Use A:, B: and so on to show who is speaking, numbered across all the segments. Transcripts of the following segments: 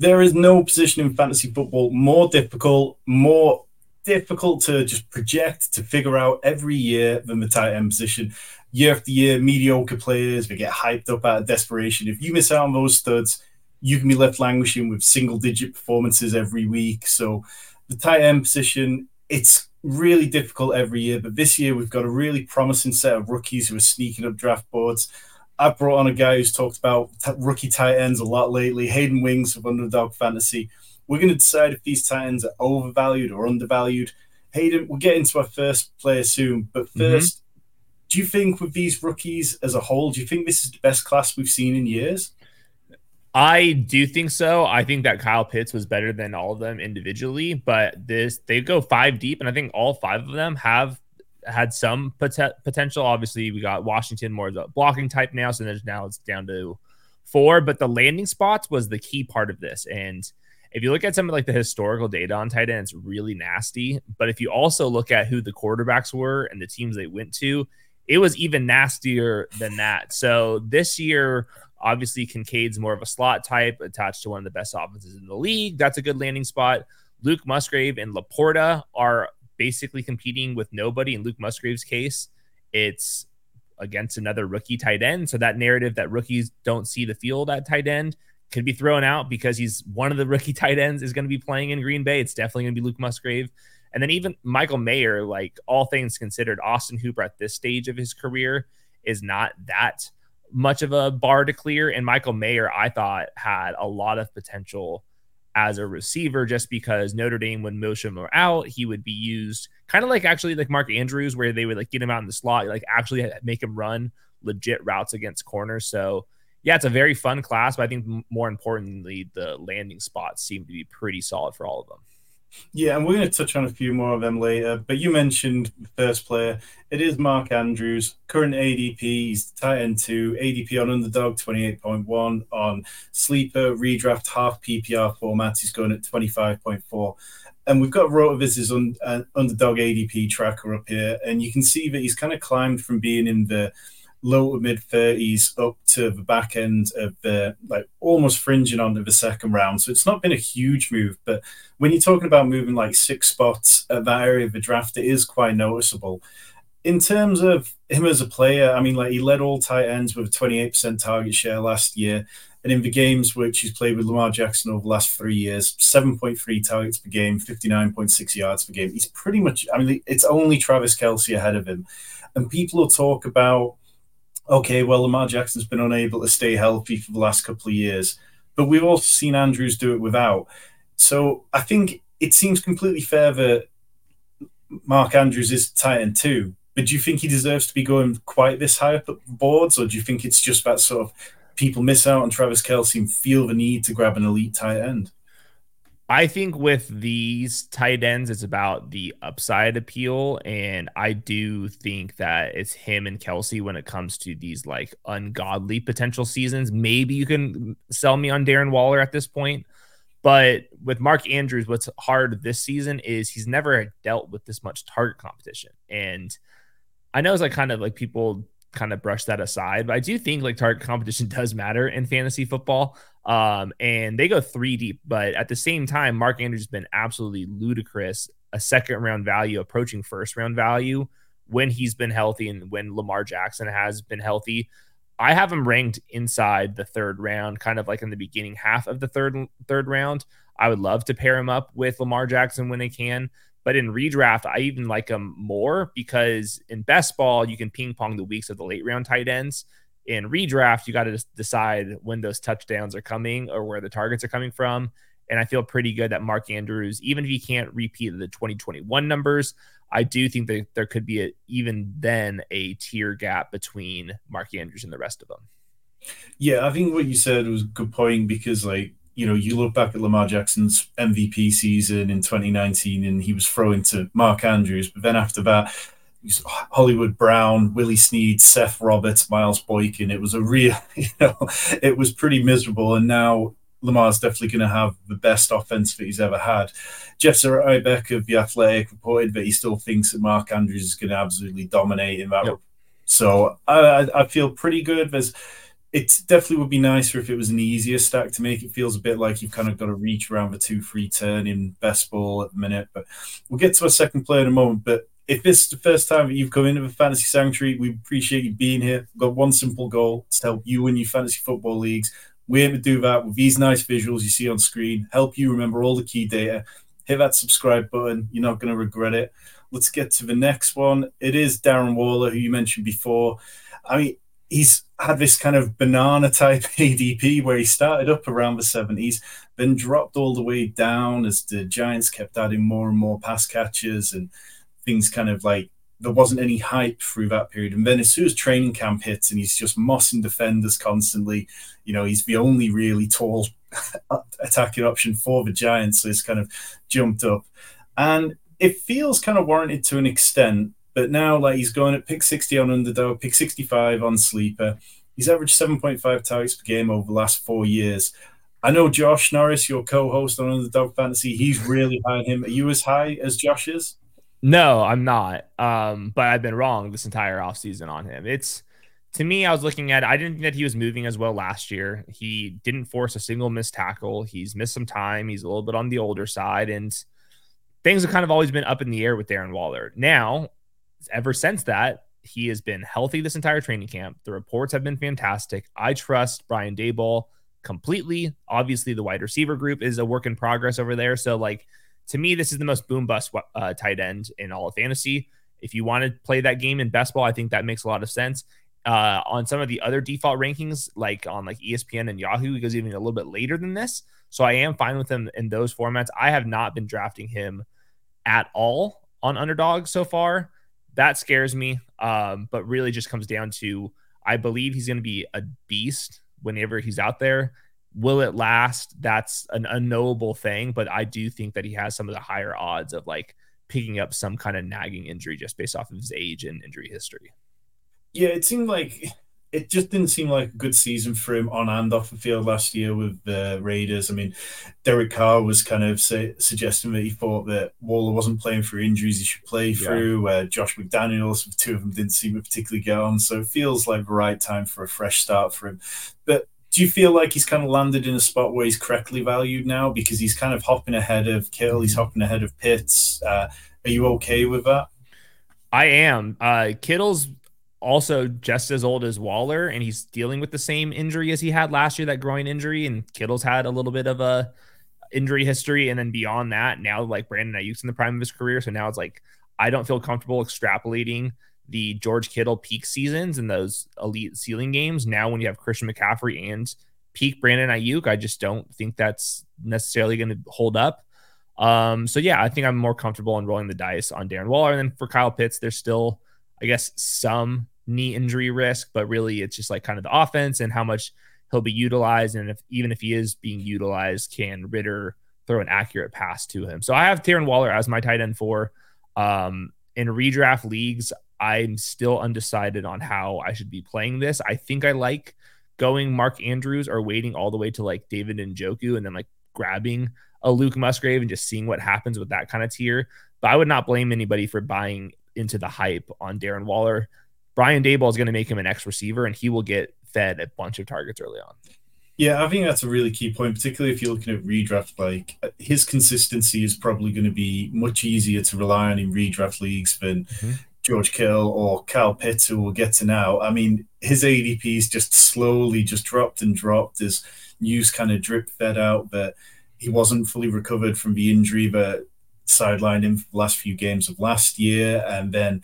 A: there is no position in fantasy football more difficult, more difficult to just project, to figure out every year than the tight end position. Year after year, mediocre players, they get hyped up out of desperation. If you miss out on those studs, you can be left languishing with single digit performances every week. So the tight end position, it's really difficult every year. But this year, we've got a really promising set of rookies who are sneaking up draft boards. I've brought on a guy who's talked about t- rookie tight ends a lot lately, Hayden Winks of Underdog Fantasy. We're going to decide if these tight ends are overvalued or undervalued. Hayden, we'll get into our first player soon. But 1st mm-hmm. do you think with these rookies as a whole, do you think this is the best class we've seen in years?
B: I do think so. I think that Kyle Pitts was better than all of them individually, but this they go five deep, and I think all five of them have had some pot- potential. Obviously, we got Washington more of the blocking type now, so there's now it's down to four. But the landing spots was the key part of this, and if you look at some of like the historical data on tight end, it's really nasty. But if you also look at who the quarterbacks were and the teams they went to, it was even nastier than that. So this year Obviously, Kincaid's more of a slot type attached to one of the best offenses in the league. That's a good landing spot. Luke Musgrave and LaPorta are basically competing with nobody. In Luke Musgrave's case, it's against another rookie tight end. So that narrative that rookies don't see the field at tight end could be thrown out because he's one of the rookie tight ends is going to be playing in Green Bay. It's definitely going to be Luke Musgrave. And then even Michael Mayer, like all things considered, Austin Hooper at this stage of his career is not that much of a bar to clear. And Michael Mayer, I thought, had a lot of potential as a receiver just because Notre Dame, when motion were out, he would be used kind of like actually like Mark Andrews, where they would like get him out in the slot, like actually make him run legit routes against corners. So, yeah, it's a very fun class, but I think more importantly, the landing spots seem to be pretty solid for all of them.
A: Yeah, and we're going to touch on a few more of them later. But you mentioned first player. It is Mark Andrews, current ADP. He's tight end two, ADP on underdog 28.1, on sleeper, redraft, half PPR format. He's going at 25.4. And we've got RotoViz's un, uh, underdog ADP tracker up here. And you can see that he's kind of climbed from being in the low to mid 30s up to the back end of the like almost fringing onto the second round. So it's not been a huge move, but when you're talking about moving like six spots at that area of the draft, it is quite noticeable. In terms of him as a player, I mean, like he led all tight ends with a 28% target share last year. And in the games which he's played with Lamar Jackson over the last three years, 7.3 targets per game, 59.6 yards per game. He's pretty much, I mean, it's only Travis Kelce ahead of him. And people will talk about okay, well, Lamar Jackson's been unable to stay healthy for the last couple of years, but we've also seen Andrews do it without. So I think it seems completely fair that Mark Andrews is tight end too. But do you think he deserves to be going quite this high up the boards, or do you think it's just that sort of people miss out on Travis Kelce and feel the need to grab an elite tight end?
B: I think with these tight ends, it's about the upside appeal. And I do think that it's him and Kelce when it comes to these like ungodly potential seasons. Maybe you can sell me on Darren Waller at this point. But with Mark Andrews, what's hard this season is he's never dealt with this much target competition. And I know it's like kind of like people kind of brush that aside. But I do think like target competition does matter in fantasy football. Um, and they go three deep, but at the same time, Mark Andrews has been absolutely ludicrous, a second round value approaching first round value when he's been healthy and when Lamar Jackson has been healthy. I have him ranked inside the third round, kind of like in the beginning half of the third third round. I would love to pair him up with Lamar Jackson when they can. But in redraft, I even like them more because in best ball, you can ping pong the weeks of the late round tight ends. In redraft, you got to decide when those touchdowns are coming or where the targets are coming from. And I feel pretty good that Mark Andrews, even if he can't repeat the 2021 numbers, I do think that there could be a, even then a tier gap between Mark Andrews and the rest of them.
A: Yeah, I think what you said was a good point because like you know, you look back at Lamar Jackson's MVP season in 2019 and he was throwing to Mark Andrews, but then after that, Hollywood Brown, Willie Snead, Seth Roberts, Miles Boykin. It was a real, you know, it was pretty miserable. And now Lamar's definitely going to have the best offense that he's ever had. Jeff Zrebiec of The Athletic reported that he still thinks that Mark Andrews is going to absolutely dominate in that. Yep. So I, I feel pretty good. There's it definitely would be nicer if it was an easier stack to make. It feels a bit like you've kind of got to reach around the two free turn in best ball at the minute. But we'll get to a second player in a moment. But if this is the first time that you've come into the fantasy sanctuary, we appreciate you being here. We've got one simple goal to help you win your fantasy football leagues. We're able to do that with these nice visuals you see on screen, help you remember all the key data. Hit that subscribe button. You're not going to regret it. Let's get to the next one. It is Darren Waller, who you mentioned before. I mean, he's had this kind of banana type ADP where he started up around the 70s, then dropped all the way down as the Giants kept adding more and more pass catchers and things kind of like there wasn't any hype through that period. And then as soon as training camp hits and he's just mossing defenders constantly, you know, he's the only really tall attacking option for the Giants. So he's kind of jumped up. And it feels kind of warranted to an extent but now, like he's going at pick 60 on underdog, pick 65 on sleeper. He's averaged 7.5 targets per game over the last four years. I know Josh Norris, your co-host on Underdog Fantasy, he's really high on him. Are you as high as Josh is?
B: No, I'm not. Um, but I've been wrong this entire offseason on him. It's to me, I was looking at I didn't think that he was moving as well last year. He didn't force a single missed tackle. He's missed some time. He's a little bit on the older side, and things have kind of always been up in the air with Darren Waller. Now, ever since that, he has been healthy this entire training camp. The reports have been fantastic. I trust Brian Daboll completely. Obviously, the wide receiver group is a work in progress over there. So, like, to me, this is the most boom bust uh, tight end in all of fantasy. If you want to play that game in best ball, I think that makes a lot of sense. Uh, on some of the other default rankings, like on like ESPN and Yahoo, he goes even a little bit later than this. So I am fine with him in those formats. I have not been drafting him at all on underdog so far that scares me. Um, but really just comes down to I believe he's going to be a beast whenever he's out there. Will it last? That's an unknowable thing, but I do think that he has some of the higher odds of like picking up some kind of nagging injury just based off of his age and injury history.
A: Yeah, it seemed like it just didn't seem like a good season for him on and off the field last year with the Raiders. I mean, Derek Carr was kind of say, suggesting that he thought that Waller wasn't playing through injuries he should play through. Yeah. Uh, Josh McDaniels, the two of them didn't seem to particularly get on. So it feels like the right time for a fresh start for him. But do you feel like he's kind of landed in a spot where he's correctly valued now because he's kind of hopping ahead of Kittle, he's hopping ahead of Pitts? Uh, are you okay with that?
B: I am. Uh, Kittle's also just as old as Waller, and he's dealing with the same injury as he had last year, that groin injury. And Kittle's had a little bit of a injury history, and then beyond that, now like Brandon Aiyuk's in the prime of his career, so now it's like I don't feel comfortable extrapolating the George Kittle peak seasons and those elite ceiling games. Now, when you have Christian McCaffrey and peak Brandon Aiyuk, I just don't think that's necessarily going to hold up. Um, so yeah, I think I'm more comfortable in rolling the dice on Darren Waller. And then for Kyle Pitts, there's still, I guess, some knee injury risk, but really it's just like kind of the offense and how much he'll be utilized. And if even if he is being utilized, can Ridder throw an accurate pass to him? So I have Darren Waller as my tight end for. Um, in redraft leagues, I'm still undecided on how I should be playing this. I think I like going Mark Andrews or waiting all the way to like David Njoku and then like grabbing a Luke Musgrave and just seeing what happens with that kind of tier. But I would not blame anybody for buying into the hype on Darren Waller. Brian Daboll is going to make him an X receiver, and he will get fed a bunch of targets early on.
A: Yeah, I think that's a really key point, particularly if you're looking at redraft. Like his consistency is probably going to be much easier to rely on in redraft leagues than mm-hmm. George Kittle or Cal Pitts, who we'll get to now. I mean, his ADP's just slowly just dropped and dropped as news kind of drip fed out that he wasn't fully recovered from the injury that sidelined him for the last few games of last year, and then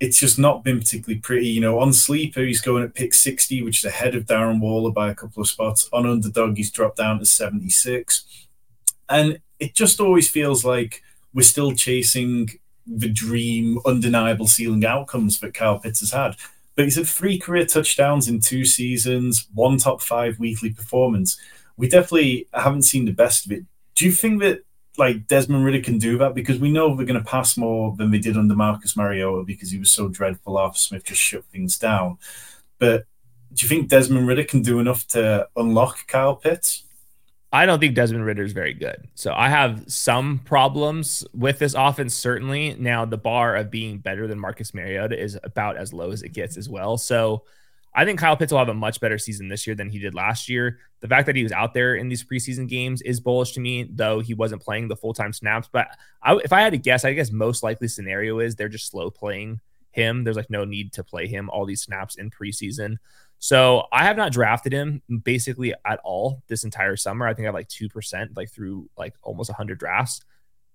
A: it's just not been particularly pretty. You know, on sleeper he's going at pick 60, which is ahead of Darren Waller by a couple of spots. On underdog he's dropped down to 76, and it just always feels like we're still chasing the dream, undeniable ceiling outcomes that Kyle Pitts has had. But he's had three career touchdowns in two seasons, one top five weekly performance. We definitely haven't seen the best of it. Do you think that like Desmond Ridder can do that because we know they're going to pass more than they did under Marcus Mariota because he was so dreadful. Arthur Smith just shut things down. But do you think Desmond Ridder can do enough to unlock Kyle Pitts?
B: I don't think Desmond Ridder is very good. So I have some problems with this offense, certainly. Now, the bar of being better than Marcus Mariota is about as low as it gets as well. So I think Kyle Pitts will have a much better season this year than he did last year. The fact that he was out there in these preseason games is bullish to me, though he wasn't playing the full time snaps. But I, if I had to guess, I guess most likely scenario is they're just slow playing him. There's like no need to play him all these snaps in preseason. So I have not drafted him basically at all this entire summer. I think I have like 2%, like through like almost 100 drafts.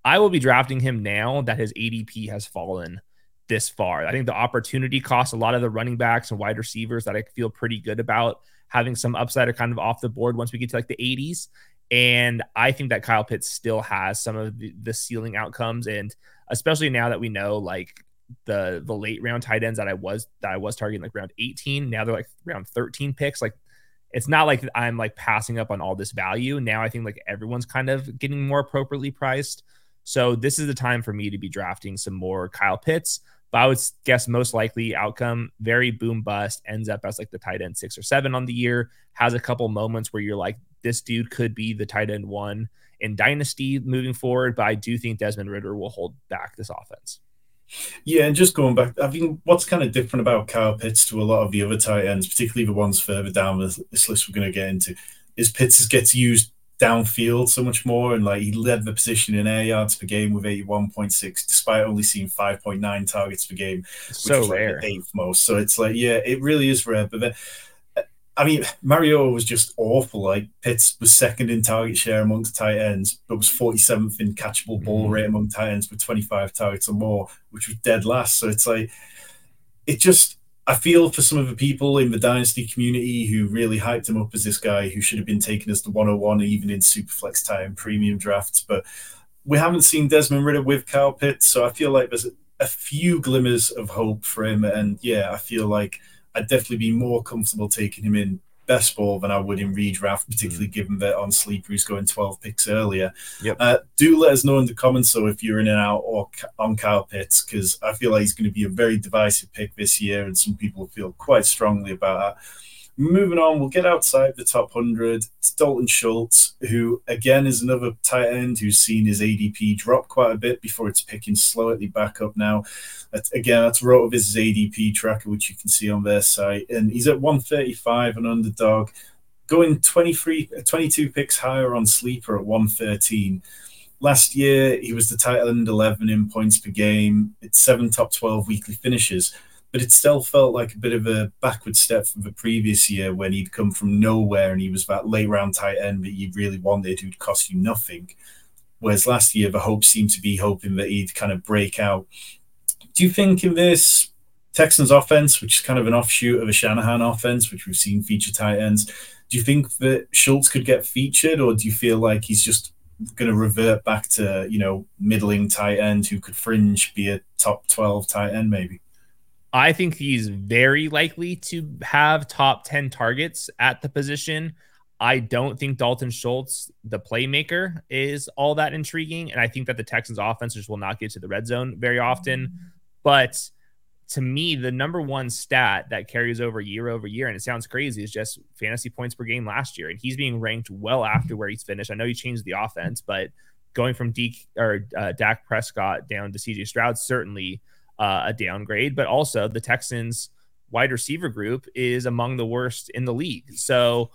B: I will be drafting him now that his ADP has fallen this far. I think the opportunity cost a lot of the running backs and wide receivers that I feel pretty good about having some upside are kind of off the board once we get to like the 80s. And I think that Kyle Pitts still has some of the, the ceiling outcomes. And especially now that we know like the the late round tight ends that I was that I was targeting like round 18, now they're like round 13 picks. Like it's not like I'm like passing up on all this value. Now I think like everyone's kind of getting more appropriately priced. So this is the time for me to be drafting some more Kyle Pitts. But I would guess most likely outcome very boom bust ends up as like the tight end six or seven on the year. Has a couple moments where you're like, this dude could be the tight end one in dynasty moving forward. But I do think Desmond Ridder will hold back this offense.
A: Yeah, and just going back, I think what's kind of different about Kyle Pitts to a lot of the other tight ends, particularly the ones further down this list we're going to get into, is Pitts gets used downfield so much more. And like he led the position in air yards per game with 81.6, despite only seeing 5.9 targets per game,
B: which so
A: is
B: rare.
A: like the eighth most. So it's like, yeah, it really is rare. But then, I mean, Mario was just awful. Like Pitts was second in target share amongst tight ends, but was 47th in catchable ball mm-hmm. rate among tight ends with 25 targets or more, which was dead last. So it's like, it just, I feel for some of the people in the dynasty community who really hyped him up as this guy who should have been taken as the 101 even in superflex time premium drafts. But we haven't seen Desmond Ridder with Kyle Pitts, so I feel like there's a few glimmers of hope for him. And yeah, I feel like I'd definitely be more comfortable taking him in best ball than I would in redraft, particularly mm. given that on sleeper he's going 12 picks earlier.
B: Yep.
A: Uh, do let us know in the comments so if you're in and out or on Kyle Pitts, because I feel like he's going to be a very divisive pick this year, and some people feel quite strongly about that. Moving on, we'll get outside the top 100. It's Dalton Schultz, who again is another tight end who's seen his ADP drop quite a bit before it's picking slowly back up now. That's, again, that's RotoViz's ADP tracker, which you can see on their site. And he's at 135 and underdog, going 23, 22 picks higher on sleeper at 113. Last year, he was the tight end 11 in points per game. It's seven top 12 weekly finishes but it still felt like a bit of a backward step from the previous year when he'd come from nowhere and he was that late round tight end that you really wanted who'd cost you nothing. Whereas last year, the hope seemed to be hoping that he'd kind of break out. Do you think in this Texans offense, which is kind of an offshoot of a Shanahan offense, which we've seen feature tight ends, do you think that Schultz could get featured, or do you feel like he's just going to revert back to you know middling tight end who could fringe be a top twelve tight end maybe?
B: I think he's very likely to have top 10 targets at the position. I don't think Dalton Schultz, the playmaker, is all that intriguing. And I think that the Texans offenses will not get to the red zone very often. But to me, the number one stat that carries over year over year, and it sounds crazy, is just fantasy points per game last year. And he's being ranked well after where he's finished. I know he changed the offense, but going from or uh, Dak Prescott down to CJ Stroud certainly uh, a downgrade, but also the Texans wide receiver group is among the worst in the league. So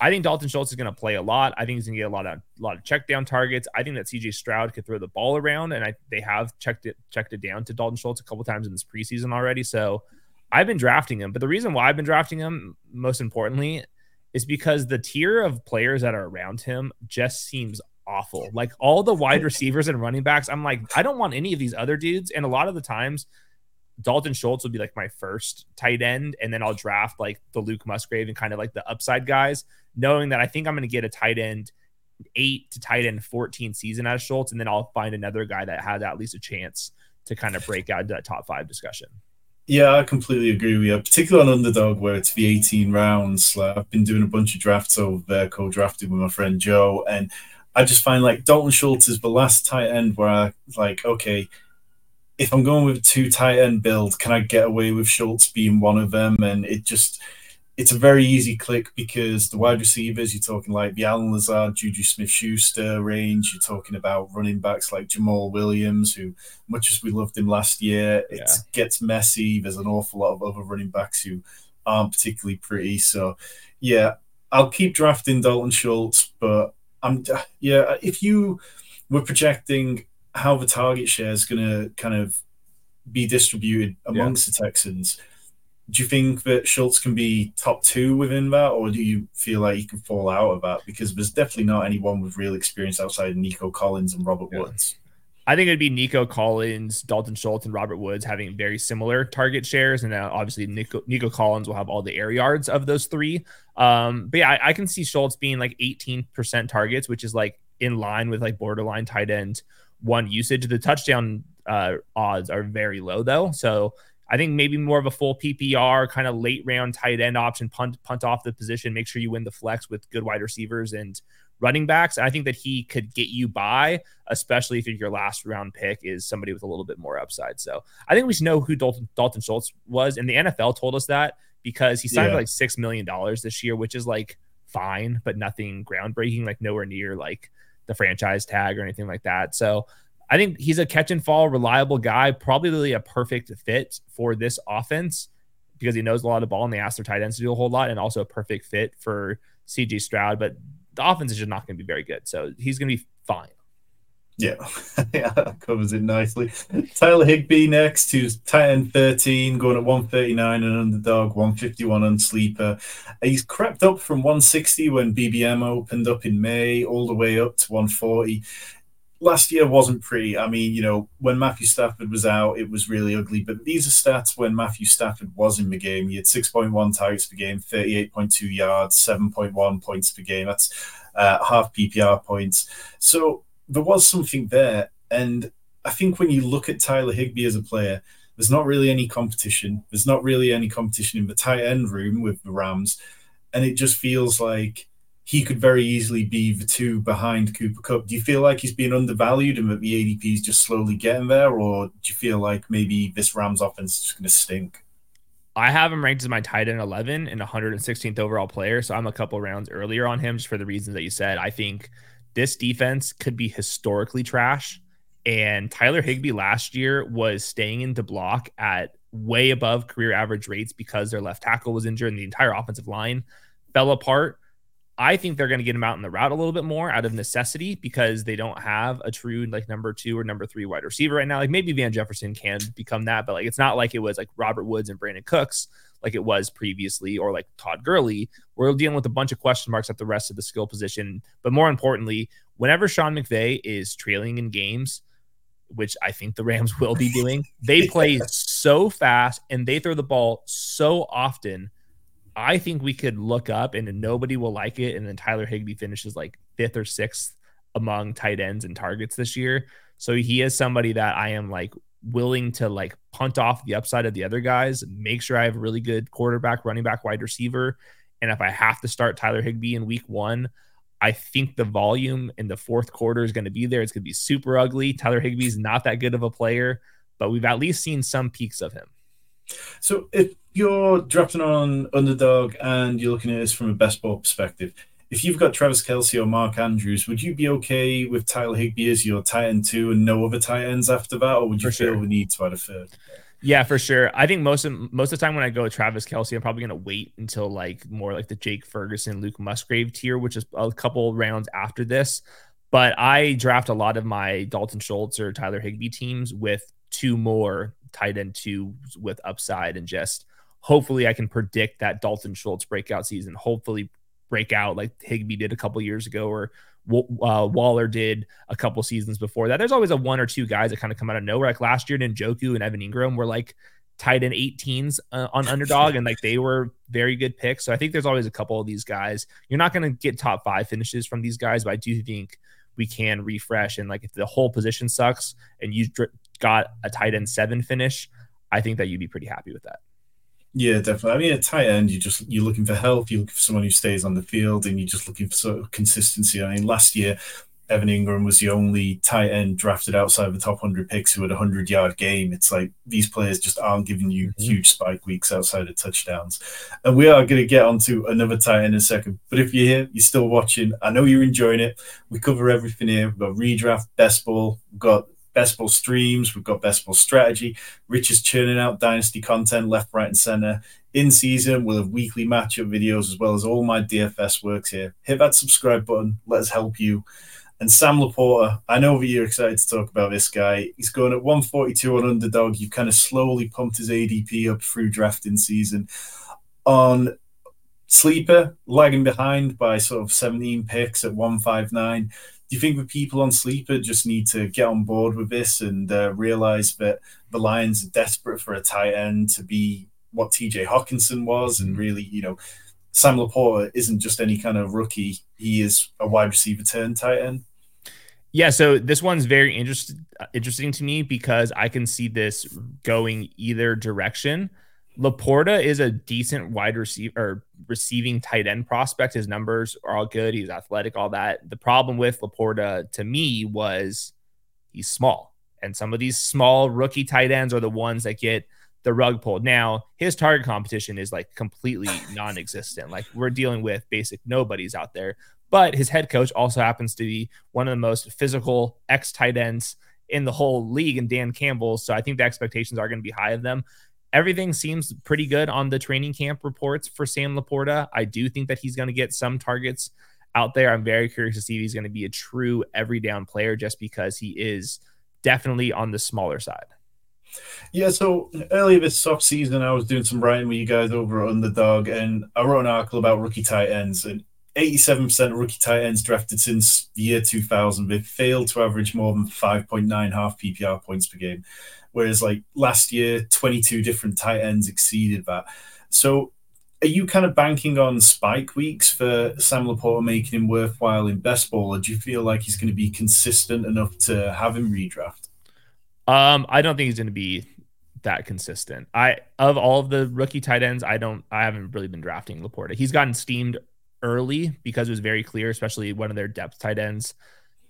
B: I think Dalton Schultz is going to play a lot. I think he's going to get a lot of a lot of check down targets. I think that CJ Stroud could throw the ball around, and I, they have checked it checked it down to Dalton Schultz a couple times in this preseason already. So I've been drafting him, but the reason why I've been drafting him, most importantly, is because the tier of players that are around him just seems awful. Like all the wide receivers and running backs, I'm like, I don't want any of these other dudes. And a lot of the times, Dalton Schultz would be like my first tight end, and then I'll draft like the Luke Musgrave and kind of like the upside guys, knowing that I think I'm going to get a tight end eight to tight end 14 season out of Schultz, and then I'll find another guy that has at least a chance to kind of break out into that top five discussion.
A: Yeah, I completely agree with you, particularly on underdog where it's the 18 rounds. Like, I've been doing a bunch of drafts over there, co-drafted with my friend Joe, and I just find like Dalton Schultz is the last tight end where I like, okay, if I'm going with a two tight end build, can I get away with Schultz being one of them? And it just it's a very easy click because the wide receivers, you're talking like the Allen Lazard, Juju Smith Schuster range, you're talking about running backs like Jamaal Williams, who, much as we loved him last year, it yeah. gets messy. There's an awful lot of other running backs who aren't particularly pretty. So, yeah, I'll keep drafting Dalton Schultz, but I'm uh, yeah. If you were projecting how the target share is going to kind of be distributed amongst yeah. the Texans, do you think that Schultz can be top two within that, or do you feel like he can fall out of that? Because there's definitely not anyone with real experience outside of Nico Collins and Robert yeah. Woods.
B: I think it'd be Nico Collins, Dalton Schultz, and Robert Woods having very similar target shares, and now obviously Nico, Nico Collins will have all the air yards of those three. Um, but yeah, I, I can see Schultz being like 18% targets, which is like in line with like borderline tight end one usage. The touchdown uh, odds are very low though, so I think maybe more of a full PPR kind of late round tight end option, punt punt off the position, make sure you win the flex with good wide receivers and running backs. And I think that he could get you by, especially if your last round pick is somebody with a little bit more upside. So I think we should know who Dalton, Dalton Schultz was. And the NFL told us that because he signed yeah. like $6 million this year, which is like fine, but nothing groundbreaking, like nowhere near like the franchise tag or anything like that. So I think he's a catch and fall, reliable guy, probably really a perfect fit for this offense because he knows a lot of ball and they ask their tight ends to do a whole lot, and also a perfect fit for CJ Stroud. But the offense is just not going to be very good. So he's going to be fine.
A: Yeah, yeah, that covers it nicely. Tyler Higbee next, who's tight end 13, going at 139 and underdog, 151 on sleeper. He's crept up from 160 when BBM opened up in May, all the way up to 140 last year wasn't pretty. I mean, you know, when Matthew Stafford was out, it was really ugly. But these are stats when Matthew Stafford was in the game. He had 6.1 targets per game, 38.2 yards, 7.1 points per game. That's uh, half PPR points. So there was something there. And I think when you look at Tyler Higbee as a player, there's not really any competition. There's not really any competition in the tight end room with the Rams. And it just feels like he could very easily be the two behind Cooper Kupp. Do you feel like he's being undervalued and that the ADP is just slowly getting there, or do you feel like maybe this Rams offense is just going to stink?
B: I have him ranked as my tight end 11 and 116th overall player. So I'm a couple rounds earlier on him just for the reasons that you said. I think this defense could be historically trash. And Tyler Higbee last year was staying in into block at way above career average rates because their left tackle was injured and the entire offensive line fell apart. I think they're going to get him out in the route a little bit more out of necessity because they don't have a true like number two or number three wide receiver right now. Like maybe Van Jefferson can become that, but like it's not like it was like Robert Woods and Brandin Cooks like it was previously or like Todd Gurley. We're dealing with a bunch of question marks at the rest of the skill position. But more importantly, whenever Sean McVay is trailing in games, which I think the Rams will be doing, they play so fast and they throw the ball so often I think we could look up and nobody will like it. And then Tyler Higbee finishes like fifth or sixth among tight ends and targets this year. So he is somebody that I am like willing to like punt off the upside of the other guys, make sure I have a really good quarterback, running back, wide receiver. And if I have to start Tyler Higbee in week one, I think the volume in the fourth quarter is going to be there. It's going to be super ugly. Tyler Higbee is not that good of a player, but we've at least seen some peaks of him.
A: So if you're drafting on underdog and you're looking at this from a best ball perspective, if you've got Travis Kelce or Mark Andrews, would you be okay with Tyler Higbee as your tight end two and no other tight ends after that, or would you for feel sure. the need to add a third?
B: Yeah, for sure. I think most of most of the time when I go with Travis Kelce, I'm probably gonna wait until like more like the Jake Ferguson, Luke Musgrave tier, which is a couple rounds after this. But I draft a lot of my Dalton Schultz or Tyler Higbee teams with two more tight end two with upside and just hopefully I can predict that Dalton Schultz breakout season. Hopefully break out like Higbee did a couple years ago or uh, Waller did a couple seasons before that. There's always a one or two guys that kind of come out of nowhere. Like last year, Njoku and Evan Engram were like tight end 18s uh, on underdog and like they were very good picks. So I think there's always a couple of these guys. You're not going to get top five finishes from these guys, but I do think we can refresh. And like if the whole position sucks and you got a tight end seven finish, I think that you'd be pretty happy with that.
A: Yeah, definitely. I mean, at tight end, you just you're looking for help. You're looking for someone who stays on the field, and you're just looking for sort of consistency. I mean, last year, Evan Engram was the only tight end drafted outside of the top hundred picks who had a hundred yard game. It's like these players just aren't giving you mm-hmm. huge spike weeks outside of touchdowns. And we are going to get onto another tight end in a second. But if you're here, you're still watching. I know you're enjoying it. We cover everything here. We've got redraft, best ball. We've got best ball streams, we've got best ball strategy. Rich is churning out dynasty content left, right, and center. In season, we'll have weekly matchup videos as well as all my DFS works here. Hit that subscribe button. Let us help you. And Sam LaPorta, I know that you're excited to talk about this guy. He's going at 142 on underdog. You've kind of slowly pumped his ADP up through drafting season. On sleeper, lagging behind by sort of 17 picks at 159 do you think the people on Sleeper just need to get on board with this and uh, realize that the Lions are desperate for a tight end to be what TJ Hockenson was, and really, you know, Sam LaPorta isn't just any kind of rookie; he is a wide receiver turn tight end.
B: Yeah, so this one's very interesting interesting to me because I can see this going either direction. LaPorta is a decent wide receiver or receiving tight end prospect. His numbers are all good. He's athletic, all that. The problem with LaPorta to me was he's small. And some of these small rookie tight ends are the ones that get the rug pulled. Now, his target competition is like completely non existent. Like we're dealing with basic nobodies out there. But his head coach also happens to be one of the most physical ex tight ends in the whole league and Dan Campbell. So I think the expectations are going to be high of them everything seems pretty good on the training camp reports for Sam LaPorta. I do think that he's going to get some targets out there. I'm very curious to see if he's going to be a true every down player just because he is definitely on the smaller side.
A: Yeah, so earlier this off season, I was doing some writing with you guys over at Underdog, and I wrote an article about rookie tight ends. And 87% of rookie tight ends drafted since the year 2000, they've failed to average more than 5.9 half PPR points per game whereas like last year, 22 different tight ends exceeded that. So are you kind of banking on spike weeks for Sam LaPorta making him worthwhile in best ball, or do you feel like he's going to be consistent enough to have him redraft?
B: Um, I don't think he's going to be that consistent. I of all of the rookie tight ends, I don't I haven't really been drafting LaPorta. He's gotten steamed early because it was very clear, especially one of their depth tight ends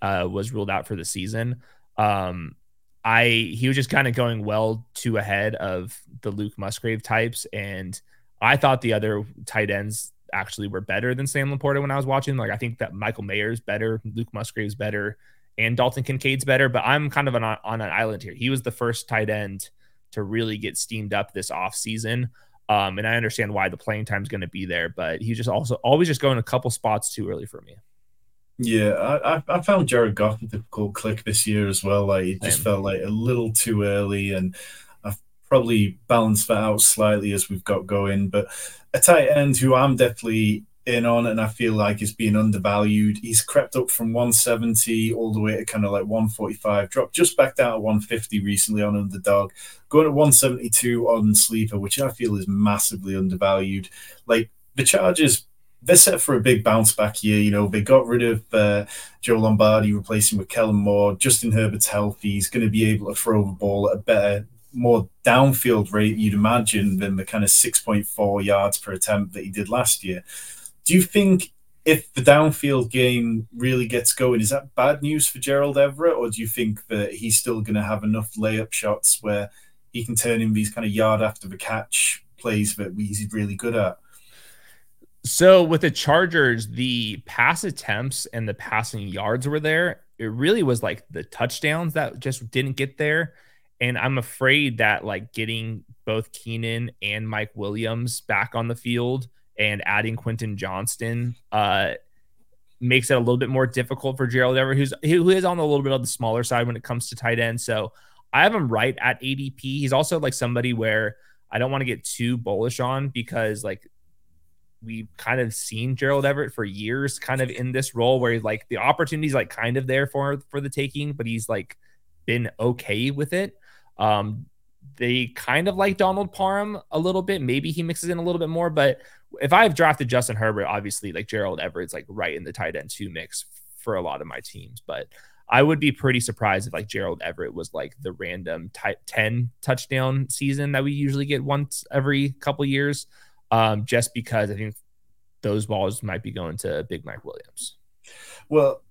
B: uh, was ruled out for the season. Um, I he was just kind of going well too ahead of the Luke Musgrave types, and I thought the other tight ends actually were better than Sam LaPorta when I was watching. Like I think that Michael Mayer's better, Luke Musgrave's better, and Dalton Kincaid's better. But I'm kind of on, on an island here. He was the first tight end to really get steamed up this off season. Um, and I understand why the playing time is going to be there, but he's just also always just going a couple spots too early for me.
A: Yeah, I, I found Jared Goff a difficult click this year as well. Like it just felt like a little too early, and I've probably balanced that out slightly as we've got going. But a tight end who I'm definitely in on, and I feel like is being undervalued. He's crept up from 170 all the way to kind of like 145, dropped just back down to 150 recently on underdog, going to 172 on sleeper, which I feel is massively undervalued. Like the Chargers they're set for a big bounce back year. You know, they got rid of uh, Joe Lombardi, replacing with Kellen Moore. Justin Herbert's healthy. He's going to be able to throw the ball at a better, more downfield rate, you'd imagine, than the kind of 6.4 yards per attempt that he did last year. Do you think if the downfield game really gets going, is that bad news for Gerald Everett, or do you think that he's still going to have enough layup shots where he can turn in these kind of yard after the catch plays that he's really good at?
B: So with the Chargers, the pass attempts and the passing yards were there. It really was like the touchdowns that just didn't get there. And I'm afraid that like getting both Keenan and Mike Williams back on the field and adding Quentin Johnston uh, makes it a little bit more difficult for Gerald Everett, who's who is on a little bit of the smaller side when it comes to tight end. So I have him right at ADP. He's also like somebody where I don't want to get too bullish on because like we've kind of seen Gerald Everett for years, kind of in this role where he's like the opportunity's like kind of there for for the taking, but he's like been okay with it. Um, they kind of like Donald Parham a little bit. Maybe he mixes in a little bit more, but if I've drafted Justin Herbert, obviously like Gerald Everett's like right in the tight end two mix for a lot of my teams. But I would be pretty surprised if like Gerald Everett was like the random type 10 touchdown season that we usually get once every couple years um, just because I think those balls might be going to Big Mike Williams.
A: Well,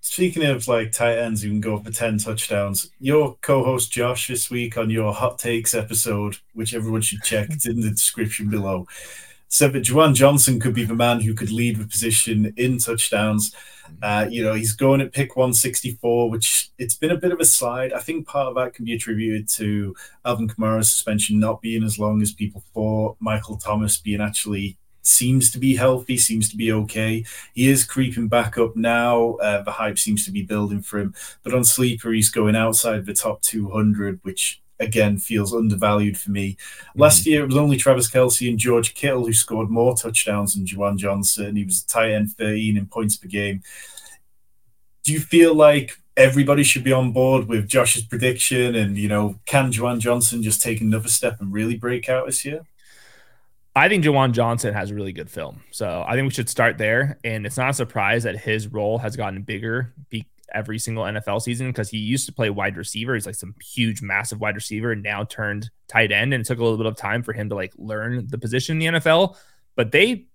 A: speaking of like tight ends who can go for 10 touchdowns, your co host Josh this week on your hot takes episode, which everyone should check, it's in the description below, said that Juwan Johnson could be the man who could lead the position in touchdowns. Uh, you know, he's going at pick 164, which it's been a bit of a slide. I think part of that can be attributed to Alvin Kamara's suspension not being as long as people thought, Michael Thomas being actually seems to be healthy, seems to be okay. He is creeping back up now. Uh, the hype seems to be building for him. But on Sleeper, he's going outside the top 200, which again feels undervalued for me. Mm-hmm. Last year, it was only Travis Kelce and George Kittle who scored more touchdowns than Juwan Johnson. He was a tight end 13 in points per game. Do you feel like everybody should be on board with Josh's prediction? And, you know, can Juwan Johnson just take another step and really break out this year?
B: I think Juwan Johnson has really good film. So I think we should start there. And it's not a surprise that his role has gotten bigger be- every single NFL season because he used to play wide receiver. He's like some huge, massive wide receiver and now turned tight end. And it took a little bit of time for him to like learn the position in the NFL. But they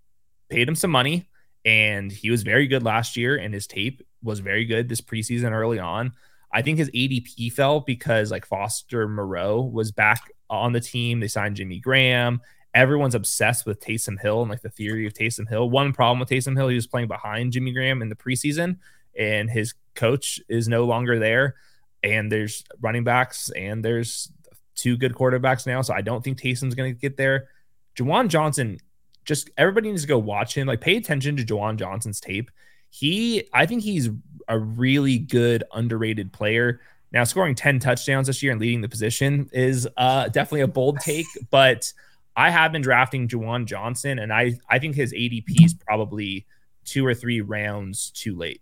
B: paid him some money and he was very good last year. And his tape was very good this preseason early on. I think his ADP fell because like Foster Moreau was back on the team. They signed Jimmy Graham everyone's obsessed with Taysom Hill and like the theory of Taysom Hill. One problem with Taysom Hill, he was playing behind Jimmy Graham in the preseason, and his coach is no longer there. And there's running backs, and there's two good quarterbacks now. So I don't think Taysom's going to get there. Juwan Johnson, just everybody needs to go watch him. Like pay attention to Juwan Johnson's tape. He, I think he's a really good underrated player. Now scoring 10 touchdowns this year and leading the position is uh, definitely a bold take, but I have been drafting Juwan Johnson, and I I think his ADP is probably two or three rounds too late.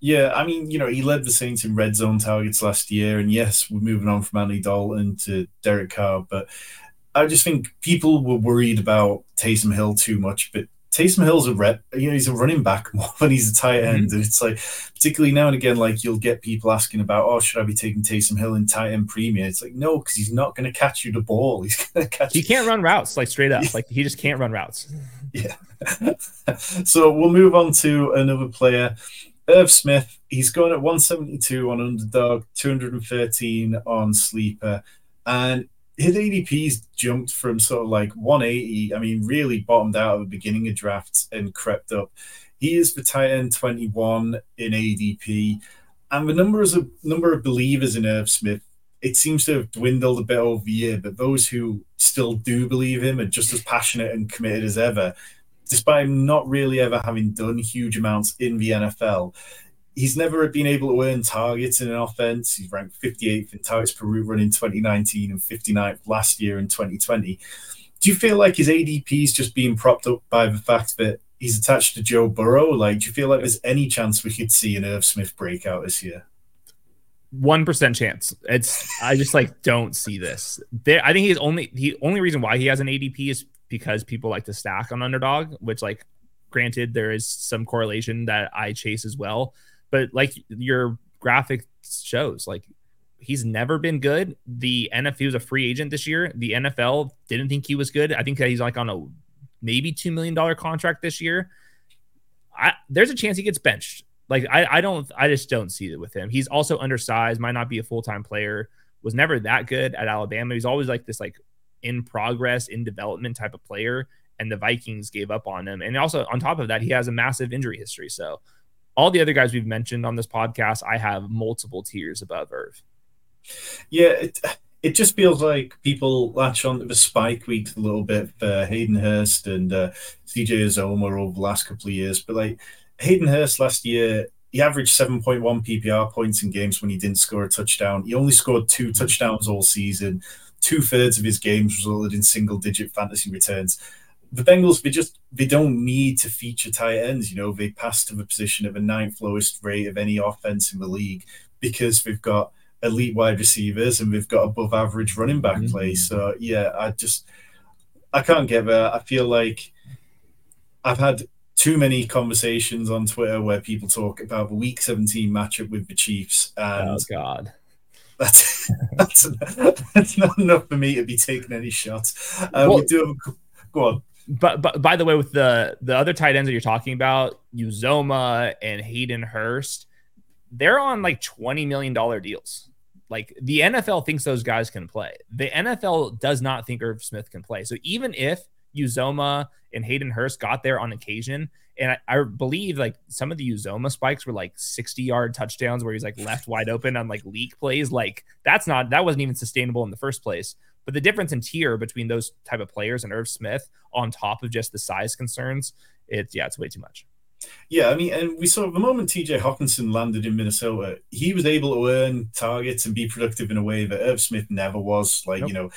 A: Yeah, I mean, you know, he led the Saints in red zone targets last year, and yes, we're moving on from Andy Dalton to Derek Carr, but I just think people were worried about Taysom Hill too much, but Taysom Hill's a rep, you know, he's a running back more than he's a tight end. Mm-hmm. And it's like, particularly now and again, like you'll get people asking about, oh, should I be taking Taysom Hill in tight end premium? It's like, no, because he's not going to catch you the ball. He's going to catch
B: He can't run routes, like straight up. like he just can't run routes.
A: Yeah. so we'll move on to another player. Irv Smith, he's going at 172 on underdog, 213 on sleeper. And his ADP's jumped from sort of like 180. I mean, really bottomed out at the beginning of drafts and crept up. He is the tight end 21 in ADP, and the numbers of number of believers in Irv Smith it seems to have dwindled a bit over the year. But those who still do believe him are just as passionate and committed as ever, despite him not really ever having done huge amounts in the NFL he's never been able to earn targets in an offense. He's ranked 58th in targets per route run in 2019 and 59th last year in 2020. Do you feel like his ADP is just being propped up by the fact that he's attached to Joe Burrow? Like, do you feel like there's any chance we could see an Irv Smith breakout this year?
B: One percent chance. It's I just like don't see this. There, I think he's only the only reason why he has an ADP is because people like to stack on underdog, which like granted there is some correlation that I chase as well. But like your graphic shows, like he's never been good. The NFL he was a free agent this year. The NFL didn't think he was good. I think that he's like on a maybe two million dollar contract this year. I, there's a chance he gets benched. Like I, I don't, I just don't see it with him. He's also undersized, might not be a full time player. Was never that good at Alabama. He's always like this, like in progress, in development type of player. And the Vikings gave up on him. And also on top of that, he has a massive injury history. So all the other guys we've mentioned on this podcast, I have multiple tiers above Irv.
A: Yeah, it, it just feels like people latch on to the spike week a little bit for Hayden Hurst and uh, CJ Uzomah over the last couple of years. But like Hayden Hurst last year, he averaged 7.1 PPR points in games when he didn't score a touchdown. He only scored two touchdowns all season. Two thirds of his games resulted in single digit fantasy returns the Bengals they just they don't need to feature tight ends. You know, they pass to the position of a ninth lowest rate of any offense in the league because they've got elite wide receivers and we've got above average running back mm-hmm. play. So yeah, I just I can't get there. I feel like I've had too many conversations on Twitter where people talk about the Week 17 matchup with the Chiefs. And
B: oh God.
A: That's, that's, that's not enough for me to be taking any shots. Uh, well, we do have, go on
B: but but by the way, with the the other tight ends that you're talking about, Uzomah and Hayden Hurst, they're on like twenty million dollar deals. Like the NFL thinks those guys can play. The NFL does not think Irv Smith can play. So even if Uzomah and Hayden Hurst got there on occasion. And I, I, believe like some of the Uzomah spikes were like 60 yard touchdowns where he's like left wide open on like leak plays. Like that's not that wasn't even sustainable in the first place. But the difference in tier between those type of players and Irv Smith on top of just the size concerns, it's yeah, it's way too much.
A: Yeah, I mean, and we saw the moment TJ Hockenson landed in Minnesota, he was able to earn targets and be productive in a way that Irv Smith never was. Like, nope. you know,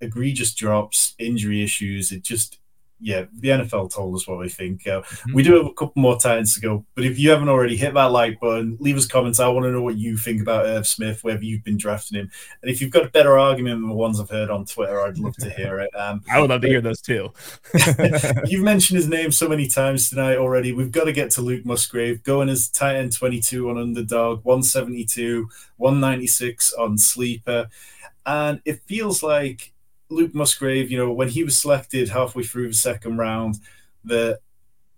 A: egregious drops, injury issues. It just yeah, the NFL told us what we think. Uh, mm-hmm. We do have a couple more tight ends to go, but if you haven't already, hit that like button, leave us comments. I want to know what you think about Irv Smith, whether you've been drafting him, and if you've got a better argument than the ones I've heard on Twitter, I'd love to hear it. Um,
B: I would love to hear those too.
A: you've mentioned his name so many times tonight already. We've got to get to Luke Musgrave, going as tight end 22 on Underdog, 172, 196 on Sleeper, and it feels like Luke Musgrave, you know, when he was selected halfway through the second round, that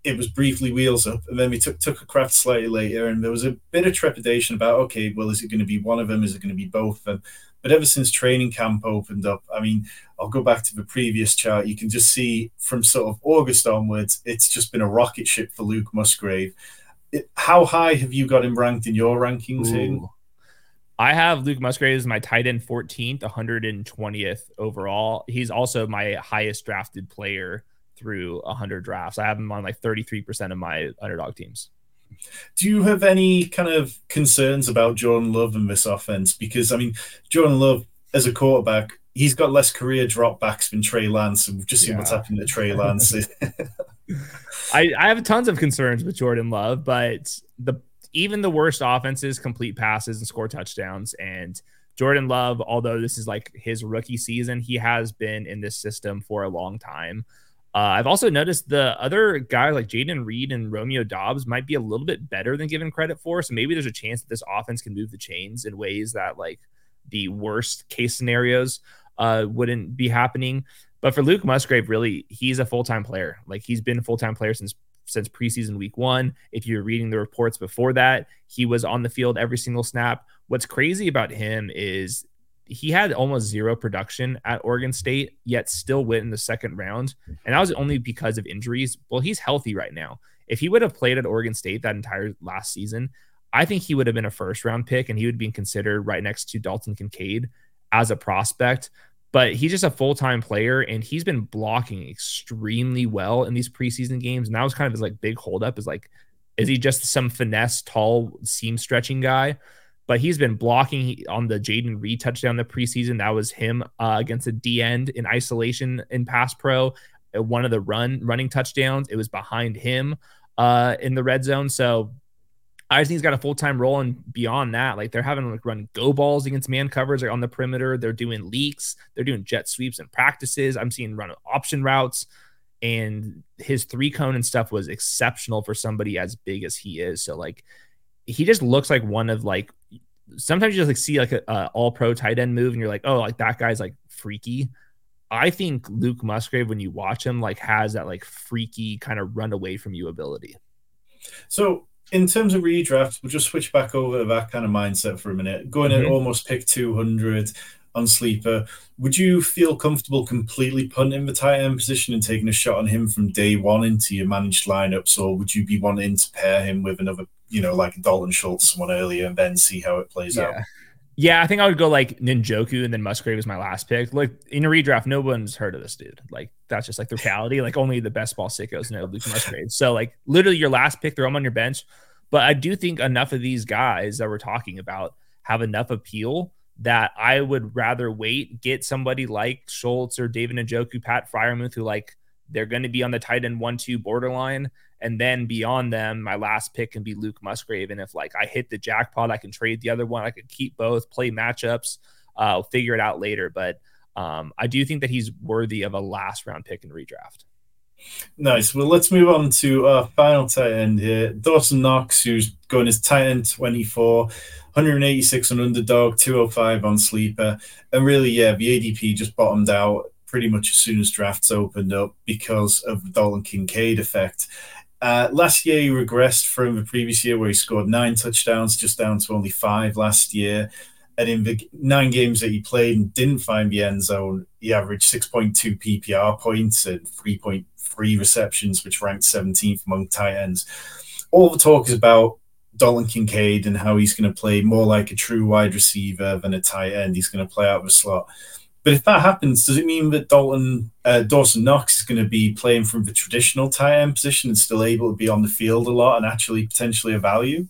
A: it was briefly wheels up, and then we took Tucker Kraft slightly later, and there was a bit of trepidation about, okay, well, is it going to be one of them? Is it going to be both of them? But ever since training camp opened up, I mean, I'll go back to the previous chart. You can just see from sort of August onwards, it's just been a rocket ship for Luke Musgrave. It, how high have you got him ranked in your rankings?
B: I have Luke Musgrave as my tight end 14th, 120th overall. He's also my highest drafted player through 100 drafts. I have him on like 33% of my underdog teams.
A: Do you have any kind of concerns about Jordan Love and this offense? Because, I mean, Jordan Love as a quarterback, he's got less career dropbacks than Trey Lance, and we've just seen yeah. what's happened to Trey Lance.
B: I, I have tons of concerns with Jordan Love, but the even the worst offenses complete passes and score touchdowns. And Jordan Love, although this is like his rookie season, he has been in this system for a long time. Uh, I've also noticed the other guy like Jayden Reed and Romeo Doubs might be a little bit better than given credit for. So maybe there's a chance that this offense can move the chains in ways that like the worst case scenarios uh, wouldn't be happening. But for Luke Musgrave, really, he's a full time player. Like he's been a full time player since since preseason week one. If you're reading the reports before that, he was on the field every single snap. What's crazy about him is he had almost zero production at Oregon State, yet still went in the second round. And that was only because of injuries. Well, he's healthy right now. If he would have played at Oregon State that entire last season, I think he would have been a first round pick and he would be considered right next to Dalton Kincaid as a prospect but he's just a full-time player and he's been blocking extremely well in these preseason games. And that was kind of his like big holdup is like is he just some finesse tall seam stretching guy? But he's been blocking on the Jayden Reed touchdown the preseason. That was him uh, against a D end in isolation in pass pro uh, one of the run running touchdowns. It was behind him uh, in the red zone. So I just think he's got a full time role, and beyond that, like they're having like run go balls against man covers on the perimeter. They're doing leaks. They're doing jet sweeps and practices. I'm seeing run option routes, and his three cone and stuff was exceptional for somebody as big as he is. So like, he just looks like one of like. Sometimes you just like see like a, a all pro tight end move, and you're like, oh, like that guy's like freaky. I think Luke Musgrave, when you watch him, like has that like freaky kind of run away from you ability.
A: So in terms of redraft, we'll just switch back over to that kind of mindset for a minute. Going mm-hmm. at almost pick 200 on sleeper, would you feel comfortable completely punting the tight end position and taking a shot on him from day one into your managed lineups, or would you be wanting to pair him with another, you know, like Dalton Schultz one earlier and then see how it plays
B: yeah.
A: out?
B: Yeah, I think I would go like Njoku and then Musgrave is my last pick. Like in a redraft, no one's heard of this dude. Like that's just like the reality. Like only the best ball sickos know Luke Musgrave. So like literally your last pick, throw him on your bench. But I do think enough of these guys that we're talking about have enough appeal that I would rather wait, get somebody like Schultz or David Njoku, Pat Freiermuth, who like they're going to be on the tight end one two borderline. And then beyond them, my last pick can be Luke Musgrave. And if like I hit the jackpot, I can trade the other one. I could keep both, play matchups. Uh, figure it out later. But um, I do think that he's worthy of a last round pick and redraft.
A: Nice. Well, let's move on to our final tight end here. Dawson Knox, who's going as tight end 24, 186 on underdog, 205 on sleeper. And really, yeah, the ADP just bottomed out pretty much as soon as drafts opened up because of the Dalton Kincaid effect. Uh, last year, he regressed from the previous year where he scored nine touchdowns, just down to only five last year. And in the nine games that he played and didn't find the end zone, he averaged 6.2 PPR points and 3.3 receptions, which ranked 17th among tight ends. All the talk is about Dalton Kincaid and how he's going to play more like a true wide receiver than a tight end. He's going to play out of the slot. But if that happens, does it mean that Dalton uh, Dawson Knox is going to be playing from the traditional tight end position and still able to be on the field a lot and actually potentially a value?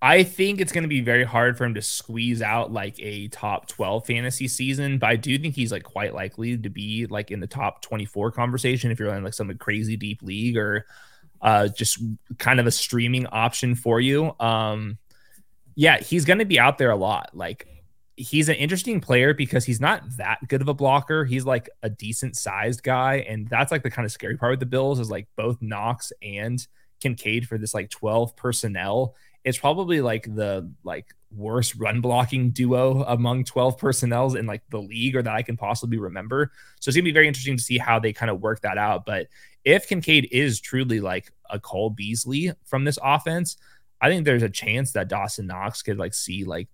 B: I think it's going to be very hard for him to squeeze out like a top 12 fantasy season, but I do think he's like quite likely to be like in the top 24 conversation if you're in like some crazy deep league or uh, just kind of a streaming option for you. Um, yeah, he's going to be out there a lot. Like he's an interesting player because he's not that good of a blocker. He's like a decent sized guy, and that's like the kind of scary part with the Bills is like both Knox and Kincaid for this like 12 personnel. It's probably like the like worst run blocking duo among 12 personnels in like the league or that I can possibly remember. So it's gonna be very interesting to see how they kind of work that out. But if Kincaid is truly like a Cole Beasley from this offense, I think there's a chance that Dawson Knox could like see like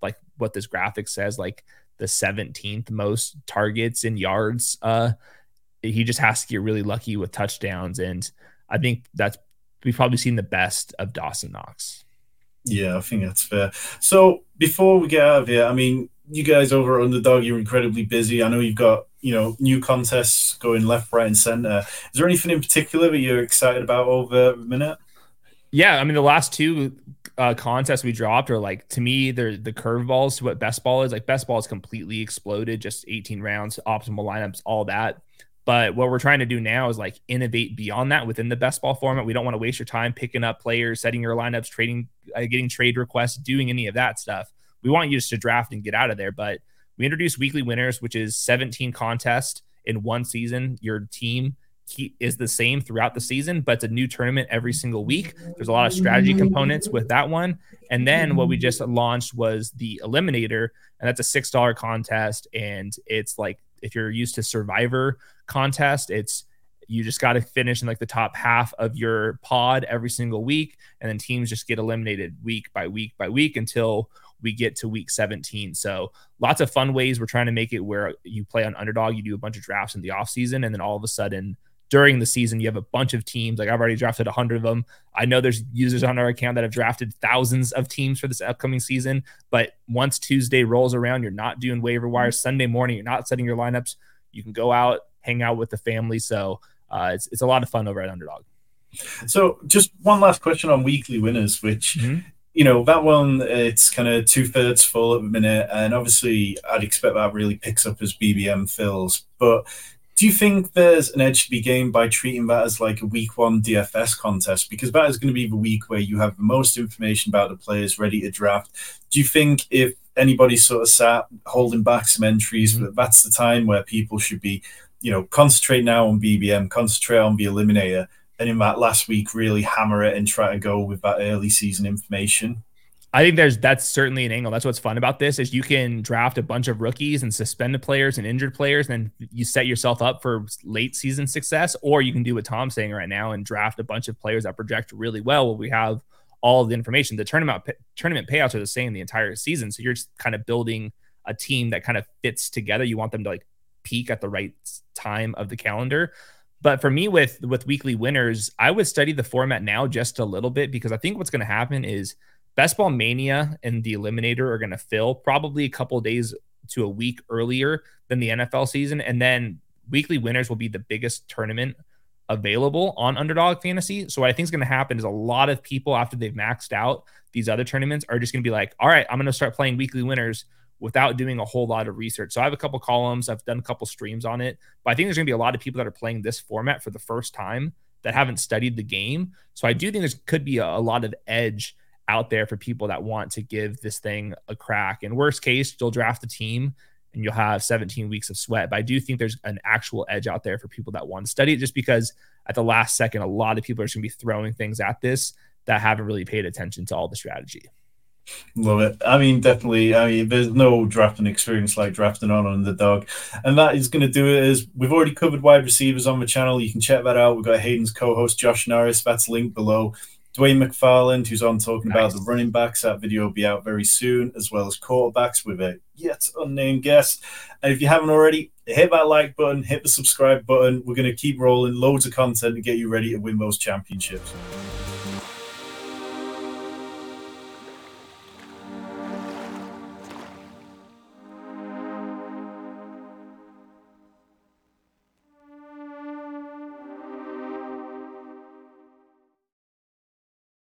B: like what this graphic says, like the 17th most targets and yards. Uh, he just has to get really lucky with touchdowns, and I think that's we've probably seen the best of Dawson Knox.
A: Yeah, I think that's fair. So before we get out of here, I mean, you guys over at Underdog, you're incredibly busy. I know you've got you know new contests going left, right, and center. Is there anything in particular that you're excited about over the minute?
B: Yeah, I mean the last two uh, contests we dropped are like to me they're the curveballs to what best ball is. Like best ball is completely exploded, just 18 rounds, optimal lineups, all that. But what we're trying to do now is like innovate beyond that within the best ball format. We don't want to waste your time picking up players, setting your lineups, trading, uh, getting trade requests, doing any of that stuff. We want you just to draft and get out of there. But we introduced weekly winners, which is 17 contests in one season. Your team is the same throughout the season, but it's a new tournament every single week. There's a lot of strategy components with that one. And then what we just launched was the Eliminator, and that's a six dollar contest. And it's like if you're used to Survivor contest, it's you just got to finish in like the top half of your pod every single week, and then teams just get eliminated week by week by week until we get to week 17. So lots of fun ways we're trying to make it where you play on underdog, you do a bunch of drafts in the off season, and then all of a sudden during the season you have a bunch of teams. Like I've already drafted 100 of them. I know there's users on our account that have drafted thousands of teams for this upcoming season. But once Tuesday rolls around, you're not doing waiver wires. Sunday morning, you're not setting your lineups. You can go out, hang out with the family. So uh, it's it's a lot of fun over at Underdog.
A: So just one last question on weekly winners, which mm-hmm you know that one it's kind of two thirds full at the minute and obviously i'd expect that really picks up as bbm fills but do you think there's an edge to be gained by treating that as like a week one dfs contest because that is going to be the week where you have the most information about the players ready to draft do you think if anybody sort of sat holding back some entries mm-hmm. that's the time where people should be you know concentrate now on bbm concentrate on the eliminator and in that last week really hammer it and try to go with that early season information.
B: I think there's that's certainly an angle. That's what's fun about this is you can draft a bunch of rookies and suspended players and injured players, and you set yourself up for late season success. Or you can do what Tom's saying right now and draft a bunch of players that project really well. Where we have all the information. The tournament tournament payouts are the same the entire season, so you're just kind of building a team that kind of fits together. You want them to like peak at the right time of the calendar. But for me, with with weekly winners, I would study the format now just a little bit because I think what's going to happen is Best Ball Mania and the Eliminator are going to fill probably a couple days to a week earlier than the NFL season, and then weekly winners will be the biggest tournament available on Underdog Fantasy. So what I think is going to happen is a lot of people after they've maxed out these other tournaments are just going to be like, all right, I'm going to start playing weekly winners without doing a whole lot of research. So I have a couple columns, I've done a couple streams on it, but I think there's going to be a lot of people that are playing this format for the first time that haven't studied the game. So I do think there could be a, a lot of edge out there for people that want to give this thing a crack. In worst case, you'll draft a team and you'll have 17 weeks of sweat. But I do think there's an actual edge out there for people that want to study it just because at the last second, a lot of people are just going to be throwing things at this that haven't really paid attention to all the strategy.
A: Love it. I mean, definitely. I mean, there's no drafting experience like drafting on underdog, and that is going to do it. Is we've already covered wide receivers on the channel. You can check that out. We've got Hayden's co-host Josh Norris. That's linked below. Dwain McFarland, who's on talking nice. about the running backs. That video will be out very soon, as well as quarterbacks with a yet unnamed guest. And if you haven't already, hit that like button, hit the subscribe button. We're going to keep rolling loads of content to get you ready to win those championships.